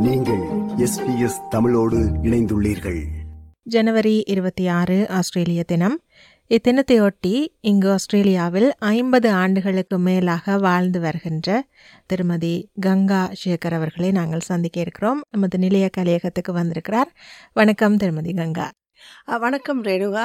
நீங்கள் எஸ்பிஎஸ் தமிழோடு இணைந்துள்ளீர்கள். ஜனவரி இருபத்தி ஆறு ஆஸ்திரேலிய தினம். இத்தினத்தையொட்டி இங்கு ஆஸ்திரேலியாவில் ஐம்பது ஆண்டுகளுக்கு மேலாக வாழ்ந்து வருகின்ற திருமதி கங்கா சேகர் அவர்களை நாங்கள் சந்திக்க இருக்கிறோம். நமது நிலைய கலையகத்துக்கு வந்திருக்கிறார். வணக்கம் திருமதி கங்கா. வணக்கம் ரேணுகா.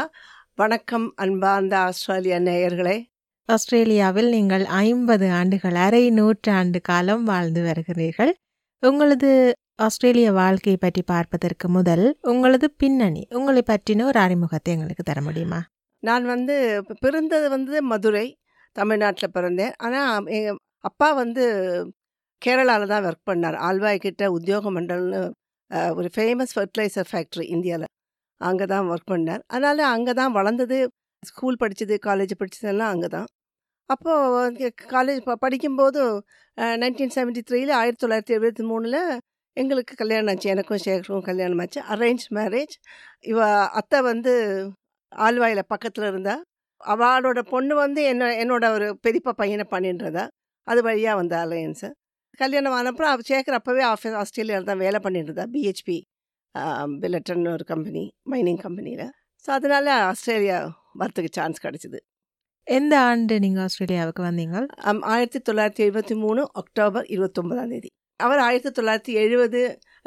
வணக்கம் அன்பார்ந்த ஆஸ்திரேலிய நேயர்களே. ஆஸ்திரேலியாவில் நீங்கள் ஐம்பது ஆண்டுகள் அரை நூற்றாண்டு காலம் வாழ்ந்து வருகிறீர்கள். உங்களது ஆஸ்திரேலிய வாழ்க்கையை பற்றி பார்ப்பதற்கு முதல் உங்களது பின்னணி உங்களை பற்றின ஒரு அறிமுகத்தை எங்களுக்கு தர முடியுமா? நான் வந்து பிறந்தது வந்து மதுரை தமிழ்நாட்டில் பிறந்தேன். ஆனால் எங்கள் அப்பா வந்து கேரளாவில் தான் ஒர்க் பண்ணார். ஆல்வாய் கிட்ட உத்தியோக மண்டல்னு ஒரு ஃபேமஸ் ஃபர்டிலைசர் ஃபேக்ட்ரி இந்தியாவில் அங்கே தான் ஒர்க் பண்ணார். அதனால் அங்கே தான் வளர்ந்தது ஸ்கூல் படித்தது காலேஜ் படித்ததெல்லாம் அங்கே தான். அப்போது காலேஜ் படிக்கும்போது நைன்டீன் செவன்ட்டி த்ரீல ஆயிரத்தி தொள்ளாயிரத்தி எழுபத்தி மூணில் எங்களுக்கு கல்யாணம் ஆச்சு எனக்கும் சேகருக்கும் கல்யாணம் ஆச்சு. அரேஞ்ச் மேரேஜ் இவ அத்தை வந்து ஆல்வாயில் பக்கத்தில் இருந்தா. அவளோட பொண்ணு வந்து என்ன என்னோட ஒரு பெரியப்பா பையனை பண்ணின்றதா அது வழியாக வந்த அலையன்ஸு கல்யாணம் ஆனப்புறம் அவ சேகர் அப்போவே ஆஃபீஸ் ஆஸ்திரேலியாவில் தான் வேலை பண்ணிட்டு இருந்தா பிஹெச்பி பில்லட்டன் ஒரு கம்பெனி மைனிங் கம்பெனியில் ஸோ அதனால ஆஸ்திரேலியா வரத்துக்கு சான்ஸ் கிடச்சிது. எந்த ஆண்டு நீங்க ஆஸ்திரேலியாவுக்கு வந்தீங்க? ஆயிரத்தி தொள்ளாயிரத்தி எழுபத்தி மூணு அக்டோபர் இருபத்தொன்பதாம் தேதி. அவர் ஆயிரத்தி தொள்ளாயிரத்தி எழுபது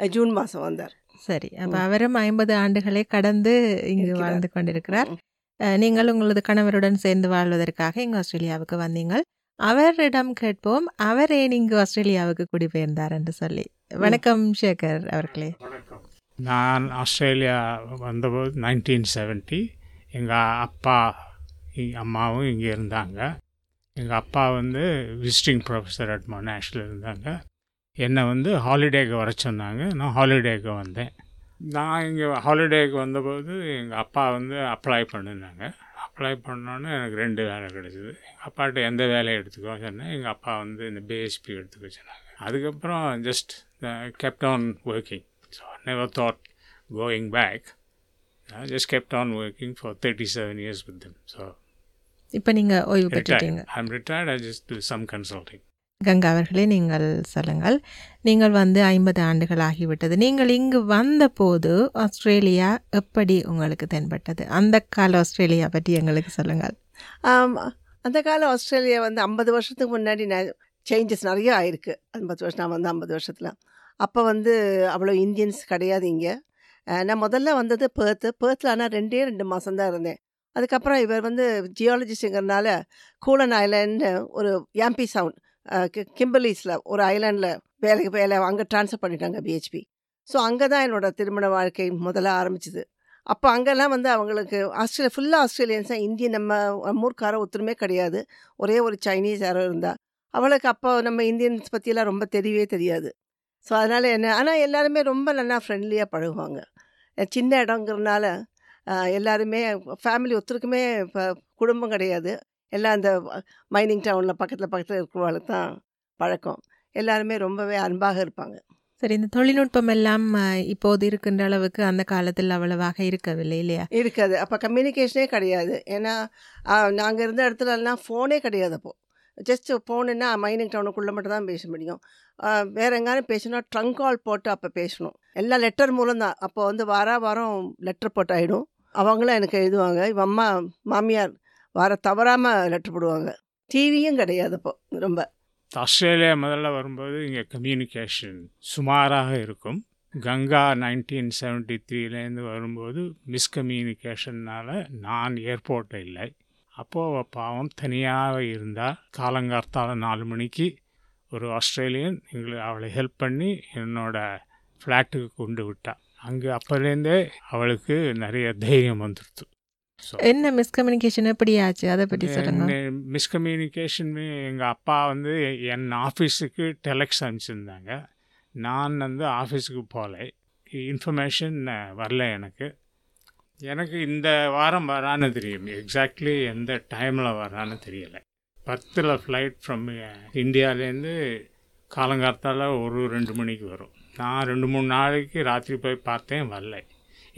ஜூன் மாதம் வந்தார். சரி அப்ப. அவரும் ஐம்பது ஆண்டுகளை கடந்து இங்கு. வாழ்ந்து கொண்டிருக்கிறார். நீங்கள் உங்களது கணவருடன் சேர்ந்து வாழ்வதற்காக இங்கு ஆஸ்திரேலியாவுக்கு வந்தீங்க அவரிடம் கேட்போம் அவர் ஏன் இங்கு ஆஸ்திரேலியாவுக்கு குடிபெயர்ந்தார் என்று சொல்லி. வணக்கம் சேகர் அவர்களே. வணக்கம். நான் ஆஸ்திரேலியா வந்தபோது நைன்டீன் செவன்ட்டி எங்கள் அப்பா அம்மாவும் இங்கே இருந்தாங்க. எங்கள் அப்பா வந்து விசிட்டிங் ப்ரொஃபஸர் அட் மொனாஷில் இருந்தாங்க. என்னை வந்து ஹாலிடேக்கு வர சொன்னாங்க நான் ஹாலிடேக்கு வந்தேன் நான் இங்கே ஹாலிடேக்கு வந்தபோது எங்கள் அப்பா வந்து அப்ளை பண்ணினாங்க அப்ளை பண்ணோன்னே எனக்கு ரெண்டு வேலை கிடச்சிது எங்கள் அப்பாட்ட எந்த வேலையை எடுத்துக்கோ சொன்னேன் எங்கள் அப்பா வந்து இந்த பிஎஸ்பி எடுத்துக்க சொன்னாங்க அதுக்கப்புறம் just on working. So I never thought going back. I just kept on working for 37 years with them. So இப்ப நீங்க ஓய்வு பெற்றுட்டீங்க. I'm retired. I just do some consulting. Ganga அவர்களே நீங்கள் சொல்லுங்கள். நீங்கள் வந்து ஐம்பது ஆண்டுகள் ஆகிவிட்டது. நீங்கள் இங்கு வந்த போது ஆஸ்திரேலியா எப்படி உங்களுக்கு தென்பட்டது? அந்த கால ஆஸ்திரேலியா பற்றி எங்களுக்கு சொல்லுங்கள். அந்த கால ஆஸ்திரேலியா வந்து ஐம்பது வருஷத்துக்கு முன்னாடி சேஞ்சஸ் நிறைய ஆயிருக்கு. ஐம்பது வருஷம் நான் வந்து ஐம்பது வருஷத்தில். அப்போ வந்து அவ்வளோ இந்தியன்ஸ் கிடையாது இங்கே. நான் முதல்ல வந்தது பேர்த்து. பேர்த்தில் ஆனால் ரெண்டே ரெண்டு மாதம் தான் இருந்தேன். அதுக்கப்புறம் இவர் வந்து ஜியாலஜிஸ்ட்டுங்கிறனால கூலன் ஐலண்ட் ஒரு எம்பி சவுண்ட் கிம்பலீஸில் ஒரு ஐலாண்டில் வேலைக்கு வேலை அங்கே ட்ரான்ஸ்ஃபர் பண்ணிட்டாங்க பிஹெச்பி ஸோ அங்கே தான் என்னோட திருமண வாழ்க்கை முதல்ல ஆரம்பிச்சிது. அப்போ அங்கெல்லாம் வந்து அவங்களுக்கு ஆஸ்திரேலியா ஃபுல்லாக ஆஸ்திரேலியன்ஸ் தான் இந்திய நம்ம நம்மூர்க்கார ஒத்துருமே கிடையாது. ஒரே ஒரு சைனீஸ் யாரோ இருந்தா. அவளுக்கு அப்போ நம்ம இந்தியன்ஸ் பற்றியெல்லாம் ரொம்ப தெரியவே தெரியாது. ஸோ அதனால் என்ன ஆனால் எல்லாருமே ரொம்ப நல்லா ஃப்ரெண்ட்லியாக பழகுவாங்க. சின்ன இடங்கிறதுனால எல்லாருமே ஃபேமிலி ஒருத்தருக்குமே இப்போ குடும்பம் கிடையாது. எல்லாம் அந்த மைனிங் டவுனில் பக்கத்தில் பக்கத்தில் இருக்கிறவங்களுக்கு தான் பழக்கம். எல்லாருமே ரொம்பவே அன்பாக இருப்பாங்க. சரி இந்த தொழில்நுட்பம் எல்லாம் இப்போது இருக்கின்ற அளவுக்கு அந்த காலத்தில் அவ்வளவாக இருக்கவில்லை இல்லையா? இருக்காது. அப்போ கம்யூனிகேஷனே கிடையாது. ஏன்னா நாங்கள் இருந்த இடத்துல எல்லாம் ஃபோனே கிடையாது அப்போ. ஜஸ்ட் ஃபோனுன்னா மைனிங் டவுனுக்குள்ளே மட்டும் தான் பேச முடியும். வேற எங்காலும் பேசணும் ட்ரங்க் கால் போட்டு அப்போ பேசணும். எல்லாம் லெட்டர் மூலம் தான். அப்போ வந்து வார வாரம் லெட்டர் போட்டு ஆகிடும் அவங்களும் எனக்கு எழுதுவாங்க. இவன் அம்மா மாமியார் வார தவறாமல் லெட்ரு போடுவாங்க. டிவியும் கிடையாது அப்போ ரொம்ப. ஆஸ்திரேலியா முதல்ல வரும்போது இங்கே கம்யூனிகேஷன் சுமாராக இருக்கும். கங்கா நைன்டீன் செவன்ட்டி த்ரீலேருந்து வரும்போது மிஸ்கம்யூனிகேஷன்னால் நான் ஏர்போர்ட்டில் இல்லை. அப்போது பாவம் தனியாக இருந்தால் காலங்கார்த்தால நாலு மணிக்கு ஒரு ஆஸ்திரேலியன் எங்களுக்கு அவளை ஹெல்ப் பண்ணி என்னோட ஃப்ளாட்டுக்கு கொண்டு விட்டா. அங்கே அப்போலேருந்தே அவளுக்கு நிறைய தைரியம் வந்துடுது என்ன மிஸ்கம்யூனிகேஷன் எப்படி ஆச்சு அதை பற்றி சொல்லுங்க. மிஸ்கம்யூனிகேஷன் எங்கள் அப்பா வந்து என் ஆஃபீஸுக்கு டெலக்ஸ் அனுப்பிச்சிருந்தாங்க. நான் வந்து ஆஃபீஸுக்கு போகல இன்ஃபர்மேஷன் வரல எனக்கு. எனக்கு இந்த வாரம் வரான்னு தெரியும். எக்ஸாக்ட்லி எந்த டைமில் வரான்னு தெரியலை. பத்தில் ஃப்ளைட் ஃப்ரம் இந்தியாவிலேருந்து காலங்காலத்தால் ஒரு ரெண்டு மணிக்கு வரும். நான் ரெண்டு மூணு நாளைக்கு ராத்திரி போய் பார்த்தேன் வரல.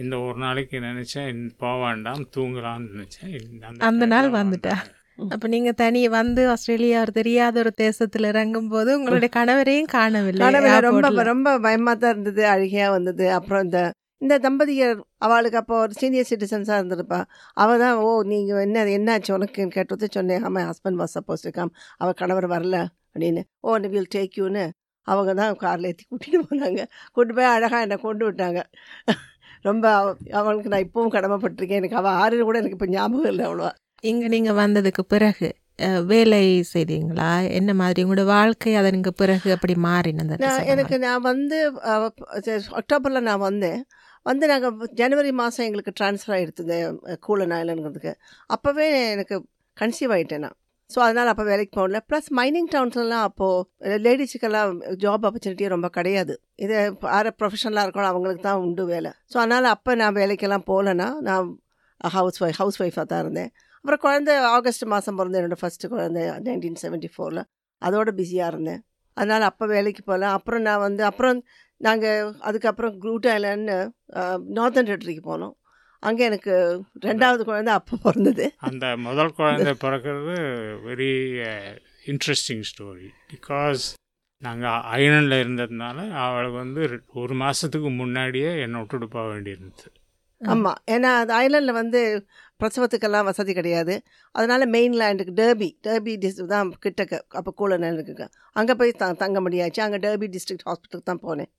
இந்த ஒரு நாளைக்கு நினச்சேன் போக வேண்டாம் தூங்கலாம்னு நினச்சேன். அந்த நாள் வந்துட்டா. அப்ப நீங்க தனி வந்து ஆஸ்திரேலியா ஒரு தெரியாத ஒரு தேசத்துல இறங்கும் போது உங்களுடைய கணவரையும் காணவில்லை ரொம்ப. ரொம்ப பயமாக தான் இருந்தது அழுகையாக வந்தது. அப்புறம் இந்த இந்த தம்பதியர் அவளுக்கு அப்போ ஒரு சீனியர் சிட்டிசன்ஸாக இருந்திருப்பா. அவள் தான் ஓ நீங்கள் என்ன என்னாச்சு உனக்குன்னு கேட்டது சொன்னேன் ஆமாம் ஹஸ்பண்ட் வாஸ் சப்போஸ் கம் அவள் கணவர் வரல அப்படின்னு. ஓ வில் டேக் யூன்னு அவங்க தான் காரில் ஏற்றி கூட்டிகிட்டு போனாங்க. கூட்டு போய் அழகாக என்னை கொண்டு விட்டாங்க. ரொம்ப அவ- அவளுக்கு நான் இப்பவும் கடமைப்பட்டிருக்கேன். எனக்கு அவள் ஆறு கூட எனக்கு இப்போ ஞாபகம் இல்லை அவ்வளோவா. இங்க நீங்க வந்ததுக்கு பிறகு வேலை செய்தீங்களா? என்ன மாதிரி உங்களோட வாழ்க்கை அதனுக்கு பிறகு அப்படி மாறினது நான் எனக்கு நான் வந்து அக்டோபரில் நான் வந்தேன். வந்து நாங்கள் ஜனவரி மாதம் எங்களுக்கு ட்ரான்ஸ்ஃபர் ஆகிடுது கூலன் ஐலண்டுங்கிறதுக்கு அப்போவே எனக்கு கன்சீவ் ஆகிட்டேன் நான். ஸோ அதனால் அப்போ வேலைக்கு போகல. ப்ளஸ் மைனிங் டவுன்ஸ்லாம் அப்போது லேடிஸுக்கெல்லாம் ஜாப் ஆப்பர்ச்சுனிட்டியே ரொம்ப கிடையாது. இது யார் ப்ரொஃபஷனலாக இருக்கணும் அவங்களுக்கு தான் உண்டு வேலை. ஸோ அதனால் அப்போ நான் வேலைக்கெல்லாம் போகலன்னா நான் ஹவுஸ் ஒய்ஃப் ஹவுஸ் ஒய்ஃபாக தான் இருந்தேன். அப்புறம் குழந்தை ஆகஸ்ட் மாதம் பிறந்த என்னோடய ஃபஸ்ட்டு குழந்தை நைன்டீன் செவன்ட்டி ஃபோரில் அதோட பிஸியாக இருந்தேன். அதனால் அப்போ வேலைக்கு போகல. அப்புறம் நான் வந்து அப்புறம் நாங்கள் அதுக்கப்புறம் க்ரூட் ஐலண்ட் நார்த்தன் டெரிட்டரிக்கு போனோம். அங்கே எனக்கு ரெண்டாவது குழந்தை அப்போ பிறந்தது. அந்த முதல் குழந்தை பிறக்கிறது வெரி இன்ட்ரெஸ்டிங் ஸ்டோரி பிகாஸ் நாங்கள் ஐலண்டில் இருந்ததுனால அவளுக்கு வந்து ஒரு மாதத்துக்கு முன்னாடியே என்னை விட்டுட்டு போக வேண்டியிருந்தது ஆமாம் ஏன்னா அது ஐலண்டில் வந்து பிரசவத்துக்கெல்லாம் வசதி கிடையாது. அதனால் மெயின்லேண்டுக்கு டர்பி டர்பி டிஸ் தான் கிட்டக்க அப்போ கூலனுக்கு அங்கே போய் த தங்க முடியாச்சு. அங்கே டர்பி டிஸ்ட்ரிக்ட் ஹாஸ்பிட்டலுக்கு தான் போனேன்.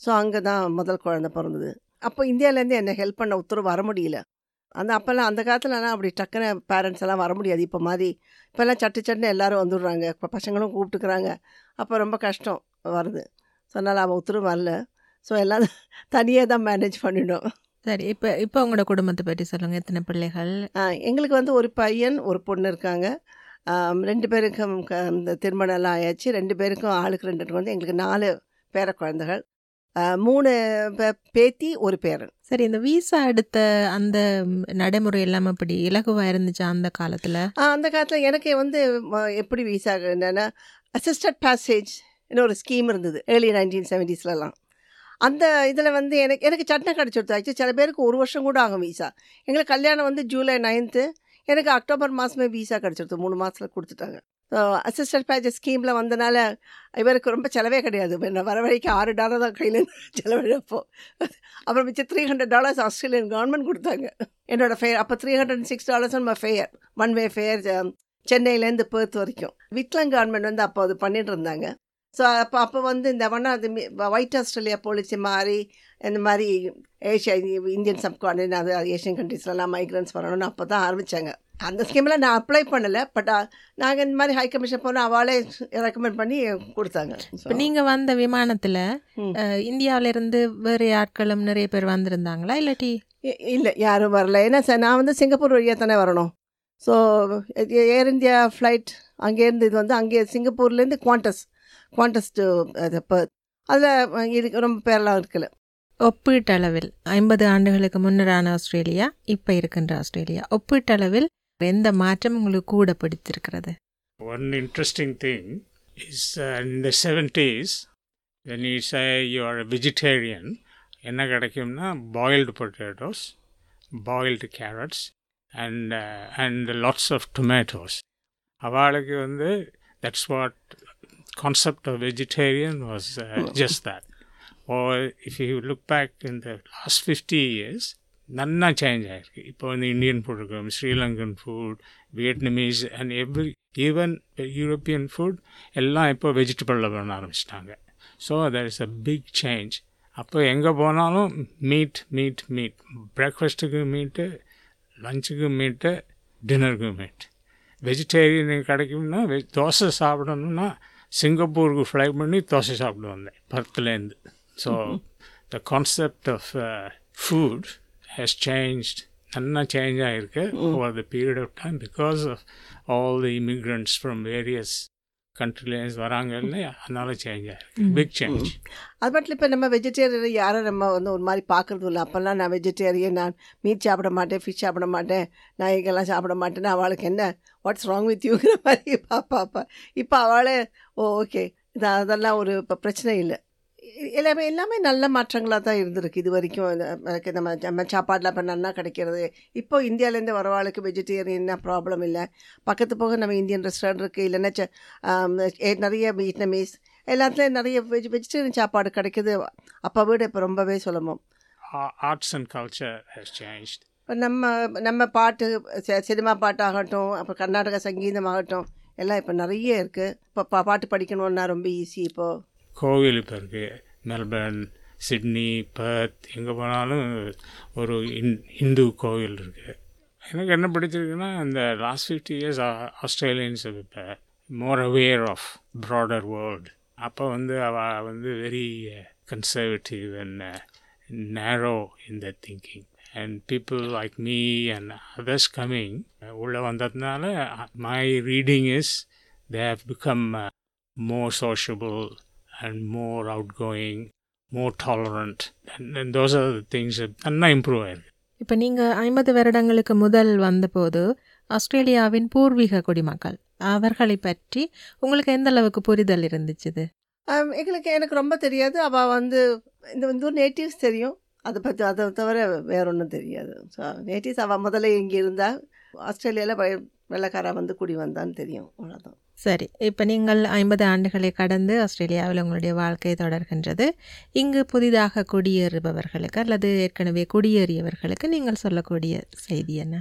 ஸோ அங்கே தான் முதல் குழந்தை பிறந்தது. அப்போ இந்தியாவிலேருந்து என்னை ஹெல்ப் பண்ண உத்தரவு வர முடியல. அந்த அப்போல்லாம் அந்த காலத்துலலாம் அப்படி டக்குன்னு பேரண்ட்ஸ் எல்லாம் வர முடியாது. இப்போ மாதிரி இப்போல்லாம் சட்டு சட்டுன்னு எல்லாரும் வந்துடுறாங்க. இப்போ பசங்களும் கூப்பிட்டுக்கிறாங்க. அப்போ ரொம்ப கஷ்டம் வருது. ஸோ அதனால் அவன் உத்தரவு வரல. ஸோ எல்லாம் தனியாக தான் மேனேஜ் பண்ணிட்டோம் சரி. இப்ப இப்ப உங்களோட குடும்பத்தை பற்றி சொல்லுங்க. எத்தனை பிள்ளைகள்? எங்களுக்கு வந்து ஒரு பையன் ஒரு பொண்ணு இருக்காங்க. ரெண்டு பேருக்கும் க- இந்த திருமணம் எல்லாம் ஆயாச்சு. ரெண்டு பேருக்கும் ஆளுக்கு ரெண்டு குழந்தை. எங்களுக்கு நாலு பேர குழந்தைகள் மூணு பேத்தி ஒரு பேரன். சரி இந்த விசா எடுத்த அந்த நடைமுறை எல்லாம் அப்படி இலகுவா இருந்துச்சா அந்த காலத்துல? அந்த காலத்தில் எனக்கு வந்து எப்படி வீசா என்னென்னா அசிஸ்டட் பேசேஜ் ஒரு ஸ்கீம் இருந்தது ஏர்லி நைன்டீன் செவன்டீஸ்லலாம் அந்த இதில் வந்து எனக்கு எனக்கு சட்டம் ஆக்சுவலி சில பேருக்கு ஒரு வருஷம் கூட ஆகும் வீசா. எங்களுக்கு கல்யாணம் வந்து ஜூலை நைன்த்து எனக்கு அக்டோபர் மாதமே வீசா கிடச்சிருது மூணு மாதத்தில் கொடுத்துட்டாங்க. அசிஸ்டன்ட் பேஜ் ஸ்கீமில் வந்தனால இவருக்கு ரொம்ப செலவே கிடையாது. என்ன வர வரைக்கும் ஆறு டாலர் தான் கையில் செலவழிப்போ. அப்புறம் மிச்சம் three hundred dollars Australian government கொடுத்தாங்க. என்னோட ஃபேர் அப்போ த்ரீ ஹண்ட்ரட் சிக்ஸ் டாலர்ஸ் நம்ம ஃபேர் ஒன் வே ஃபேர் சென்னையிலேருந்து பேர்த் வரைக்கும். விட்லன் கவர்மெண்ட் வந்து அப்போ அது பண்ணிட்டு இருந்தாங்க. ஸோ அப்போ அப்போ வந்து இந்த ஒன்றா அது ஒயிட் ஆஸ்திரேலியா பாலிசி மாதிரி இந்த மாதிரி ஏஷியா இந்தியன் சப்கார்டின் அது ஏஷியன் கண்ட்ரீஸ்லாம் மைக்ரன்ஸ் வரணும்னு அப்போ தான் ஆரம்பித்தாங்க அந்த ஸ்கீமில் நான் அப்ளை பண்ணலை பட் நாங்கள் இந்த மாதிரி ஹை கமிஷன் போனால் அவளே ரெக்கமெண்ட் பண்ணி கொடுத்தாங்க. இப்ப நீங்க வந்த விமானத்துல ம். அஹ், இந்தியாவுல இருந்து வேறு ஆட்களும் நிறைய பேர் வந்திருந்தாங்களா இல்லாட்டி? இல்லை யாரும் வரல. ஏன்னா சார் நான் வந்து சிங்கப்பூர் வழியாக தானே வரணும். ஸோ ஏர் இந்தியா ஃப்ளைட் அங்கேருந்து இது வந்து அங்கே சிங்கப்பூர்லேருந்து குவாண்டஸ் குவாண்டஸ் டு அதில் இருக்கு ரொம்ப பேரெல்லாம் இருக்கல. ஒப்பீட்டளவில் ஐம்பது ஆண்டுகளுக்கு முன்னரான ஆஸ்திரேலியா இப்ப இருக்கின்ற ஆஸ்திரேலியா. ஒப்பீட்டளவில் எந்த மாற்றம் உங்களுக்கு கூட பிடித்திருக்கிறது? ஒன் இன்ட்ரெஸ்டிங் திங் இஸ் இந்த seventies the 70s, when you are vegetarian என்ன கிடைக்கும்னா boiled potatoes boiled carrots and and lots of tomatoes அவளுக்கு வந்து that's what concept of vegetarian was just that oh if you look back in the last fifty years நன்னா change ஆகிருக்கு இப்போ வந்து Indian food இருக்கும் Sri Lankan food Vietnamese and every even European food எல்லாம் இப்போ வெஜிடபிளில் பண்ண ஆரம்பிச்சிட்டாங்க. So there is a big change அப்போ எங்கே போனாலும் மீட் மீட் மீட் பிரேக்ஃபாஸ்ட்டுக்கு மீட்டு லஞ்சுக்கு மீட்டு டின்னருக்கு மீட் வெஜிடேரியன் கிடைக்கும்னா வெ தோசை சாப்பிடணும்னா சிங்கப்பூருக்கு ஃப்ளை பண்ணி தோசை சாப்பிட்டு வந்தேன் பர்த்லேருந்து so the concept of food has changed நல்லா சேஞ்ச் ஆகிருக்கு over the period of time because of all the immigrants from various கண்ட்ரிலேருந்து வராங்க இல்லையா? அதனால சேஞ்ச் ஆகிருக்கு பிக் சேஞ்ச் அது மட்டும் இப்போ நம்ம வெஜிடேரியன் யாரும் நம்ம வந்து ஒரு மாதிரி பார்க்குறது இல்லை. அப்போல்லாம் நான் வெஜிடேரியன் நான் மீட் சாப்பிட மாட்டேன் ஃபிஷ் சாப்பிட மாட்டேன் நான் எங்கெல்லாம் சாப்பிட மாட்டேன்னு அவளுக்கு என்ன? வாட்ஸ் ராங் வித் யூங்கிற மாதிரி பாப்பா இப்போ அவளே ஓ ஓகே இது அதெல்லாம் ஒரு இப்போ பிரச்சனை இல்லை. எல்லாமே எல்லாமே நல்ல மாற்றங்களாக தான் இருந்திருக்கு இது வரைக்கும். நம்ம நம்ம சாப்பாடில் இப்போ நல்லா கிடைக்கிறது. இப்போ இந்தியாவிலேருந்து வரவாளுக்கு வெஜிடேரியன்னா ப்ராப்ளம் இல்லை. பக்கத்து போக நம்ம இந்தியன் ரெஸ்டாரண்ட் இருக்குது இல்லைன்னா நிறைய வியட்நாமீஸ் எல்லாத்துலேயும் நிறைய வெஜ் வெஜிடேரியன் சாப்பாடு கிடைக்குது. அப்போ விட இப்போ ரொம்பவே சுலபம். Arts and culture has changed. இப்போ நம்ம நம்ம பாட்டு சினிமா பாட்டாகட்டும் அப்புறம் கர்நாடக சங்கீதமாகட்டும் எல்லாம் இப்போ நிறைய இருக்குது இப்போ பா பாட்டு படிக்கணுன்னா ரொம்ப ஈஸி இப்போது கோவில் இப்போ இருக்குது மெல்பர்ன் சிட்னி பர்த் எங்கே போனாலும் ஒரு இன் இந்து கோவில் இருக்குது எனக்கு என்ன பிடிச்சிருக்குன்னா இந்த லாஸ்ட் ஃபிஃப்டி இயர்ஸ் ஆஸ்திரேலியன்ஸ் இப்போ more aware of broader world அப்போ வந்து அவ வந்து very conservative and narrow in the thinking and people like me and others coming உள்ளே வந்ததுனால my reading is they have become more sociable and more outgoing, more tolerant. And, and those are the things that நல்லா ஆயிருக்கு இப்போ நீங்கள் ஐம்பது வருடங்களுக்கு முதல் வந்தபோது ஆஸ்திரேலியாவின் பூர்வீக குடிமக்கள் அவர்களை பற்றி உங்களுக்கு எந்த அளவுக்கு புரிதல் இருந்துச்சுது? ஆம், எங்களுக்கு எனக்கு ரொம்ப தெரியாது. அவள் வந்து இந்த வந்து நேட்டிவ்ஸ் தெரியும். அதை பற்றி அதை தவிர வேற ஒன்றும் தெரியாது. ஸோ நேட்டிவ்ஸ் அவள் முதல்ல இங்கே இருந்தா ஆஸ்திரேலியாவில் வெள்ளைக்காரா வந்து குடி வந்தான்னு தெரியும். அவ்வளோதான் சரி இப்போ நீங்கள் ஐம்பது ஆண்டுகளை கடந்து ஆஸ்திரேலியாவில் உங்களுடைய வாழ்க்கை தொடர்கின்றது. இங்கு புதிதாக குடியேறுபவர்களுக்கு அல்லது ஏற்கனவே குடியேறியவர்களுக்கு நீங்கள் சொல்லக்கூடிய செய்தி என்ன?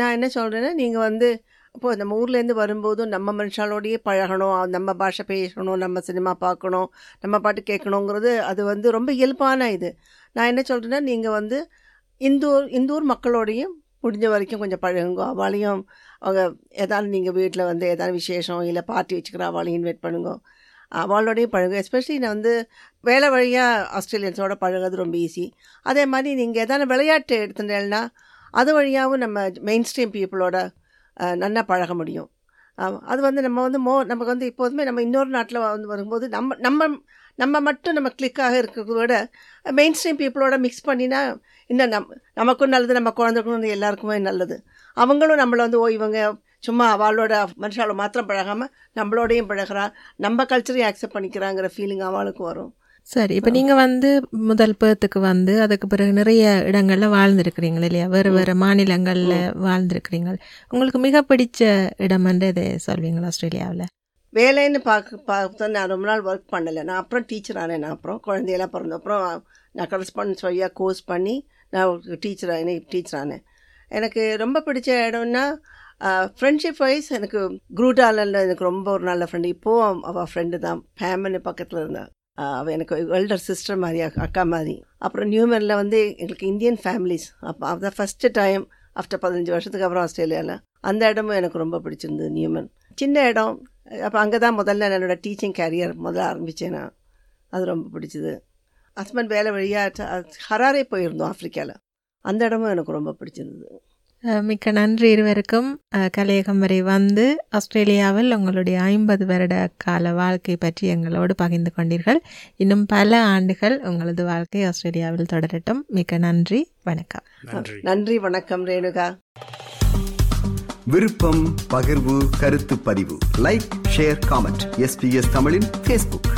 நான் என்ன சொல்கிறேன்னா நீங்கள் வந்து இப்போது நம்ம ஊர்லேருந்து வரும்போதும் நம்ம மனுஷாலோடையே பழகணும் நம்ம பாஷை பேசணும் நம்ம சினிமா பார்க்கணும் நம்ம பாட்டு கேட்கணுங்கிறது அது வந்து ரொம்ப இயல்பான இது. நான் என்ன சொல்கிறேன்னா நீங்கள் வந்து இந்தூர் இந்தூர் மக்களோடையும் முடிஞ்ச வரைக்கும் கொஞ்சம் பழகுங்க. அவளையும் அவங்க ஏதாவது நீங்கள் வீட்டில் வந்து ஏதாவது விசேஷம் இல்லை பார்ட்டி வச்சுக்கிற அவளையும் இன்வைட் பண்ணுங்க. அவளோடையும் பழகும் எஸ்பெஷலி நான் வந்து வேலை வழியாக ஆஸ்திரேலியன்ஸோட பழகிறது ரொம்ப ஈஸி அதே மாதிரி நீங்கள் ஏதாவது விளையாட்டு எடுத்துட்டேன்னா அது வழியாகவும் நம்ம மெயின் ஸ்ட்ரீம் பீப்புளோட நல்லா பழக முடியும். அது வந்து நம்ம வந்து மோ நமக்கு வந்து எப்போதுமே நம்ம இன்னொரு நாட்டில் வந்து வரும்போது நம்ம நம்ம நம்ம மட்டும் நம்ம கிளிக்காக இருக்கிறத விட மெயின் ஸ்ட்ரீம் பீப்புளோட மிக்ஸ் பண்ணினா இன்னும் நம் நமக்கும் நல்லது நம்ம குழந்தைக்கும் எல்லாருக்குமே நல்லது. அவங்களும் நம்மளை வந்து ஓ இவங்க சும்மா அவளோட மனுஷால மாத்திரம் பழகாமல் நம்மளோடையும் பழகுறா நம்ம கல்ச்சரையும் ஆக்செப்ட் பண்ணிக்கிறாங்கிற ஃபீலிங் அவளுக்கு வரும். சரி இப்போ நீங்கள் வந்து முதல் பேர்த்துக்கு வந்து அதுக்கு பிறகு நிறைய இடங்களில் வாழ்ந்துருக்கிறீங்க இல்லையா? வேறு வேறு மாநிலங்களில் வாழ்ந்துருக்கிறீங்க உங்களுக்கு மிக பிடிச்ச இடம் என்று இதை சொல்வீங்களா ஆஸ்திரேலியாவில்? வேலைன்னு பார்க்க பார்த்தா நான் ரொம்ப நாள் ஒர்க் பண்ணலை. நான் அப்புறம் டீச்சர் ஆனேன் நான் அப்புறம். குழந்தையெல்லாம் பிறந்த அப்புறம் நான் கரஸ்பாண்டன்ஸ் வழியாக கோர்ஸ் பண்ணி நான் டீச்சர் ஆனேன் டீச்சர் ஆனேன். எனக்கு ரொம்ப பிடிச்ச இடம்னா ஃப்ரெண்ட்ஷிப் வைஸ் எனக்கு குரூட்டாலில் எனக்கு ரொம்ப ஒரு நல்ல ஃப்ரெண்டு இப்போவும் அவள் ஃப்ரெண்டு தான். ஃபேமிலி பக்கத்தில் இருந்தா. அவள் எனக்கு எல்டர் சிஸ்டர் மாதிரி அக்கா- மாதிரி. அப்புறம் நியூமரில் வந்து எங்களுக்கு இந்தியன் ஃபேமிலிஸ் அப்போ அதுதான் ஃபஸ்ட்டு டைம் ஆஃப்டர் பதினஞ்சு வருஷத்துக்கு அப்புறம் ஆஸ்திரேலியாவில் அந்த இடமும் எனக்கு ரொம்ப பிடிச்சிருந்தது நியூமன் சின்ன இடம். அப்போ அங்கே தான் முதல்ல என்னோட டீச்சிங் கேரியர் முதல்ல ஆரம்பித்தேன் நான் அது ரொம்ப பிடிச்சிது. ஹஸ்பண்ட் வேலை வழியாக ஹராரே போயிருந்தோம் ஆஃப்ரிக்காவில் அந்த இடமும் எனக்கு ரொம்ப பிடிச்சிருந்தது. மிக்க நன்றி இருவருக்கும். கலையகம் வரை வந்து ஆஸ்திரேலியாவில் உங்களுடைய ஐம்பது வருட கால வாழ்க்கை பற்றி எங்களோடு பகிர்ந்து கொண்டீர்கள். இன்னும் பல ஆண்டுகள் உங்களது வாழ்க்கை ஆஸ்திரேலியாவில் தொடரட்டும். மிக்க நன்றி வணக்கம். நன்றி. நன்றி வணக்கம் ரேணுகா. விருப்பம் பகிர்வு கருத்து பதிவு. லைக் ஷேர் காமெண்ட் எஸ்பிஎஸ் தமிழின் ஃபேஸ்புக்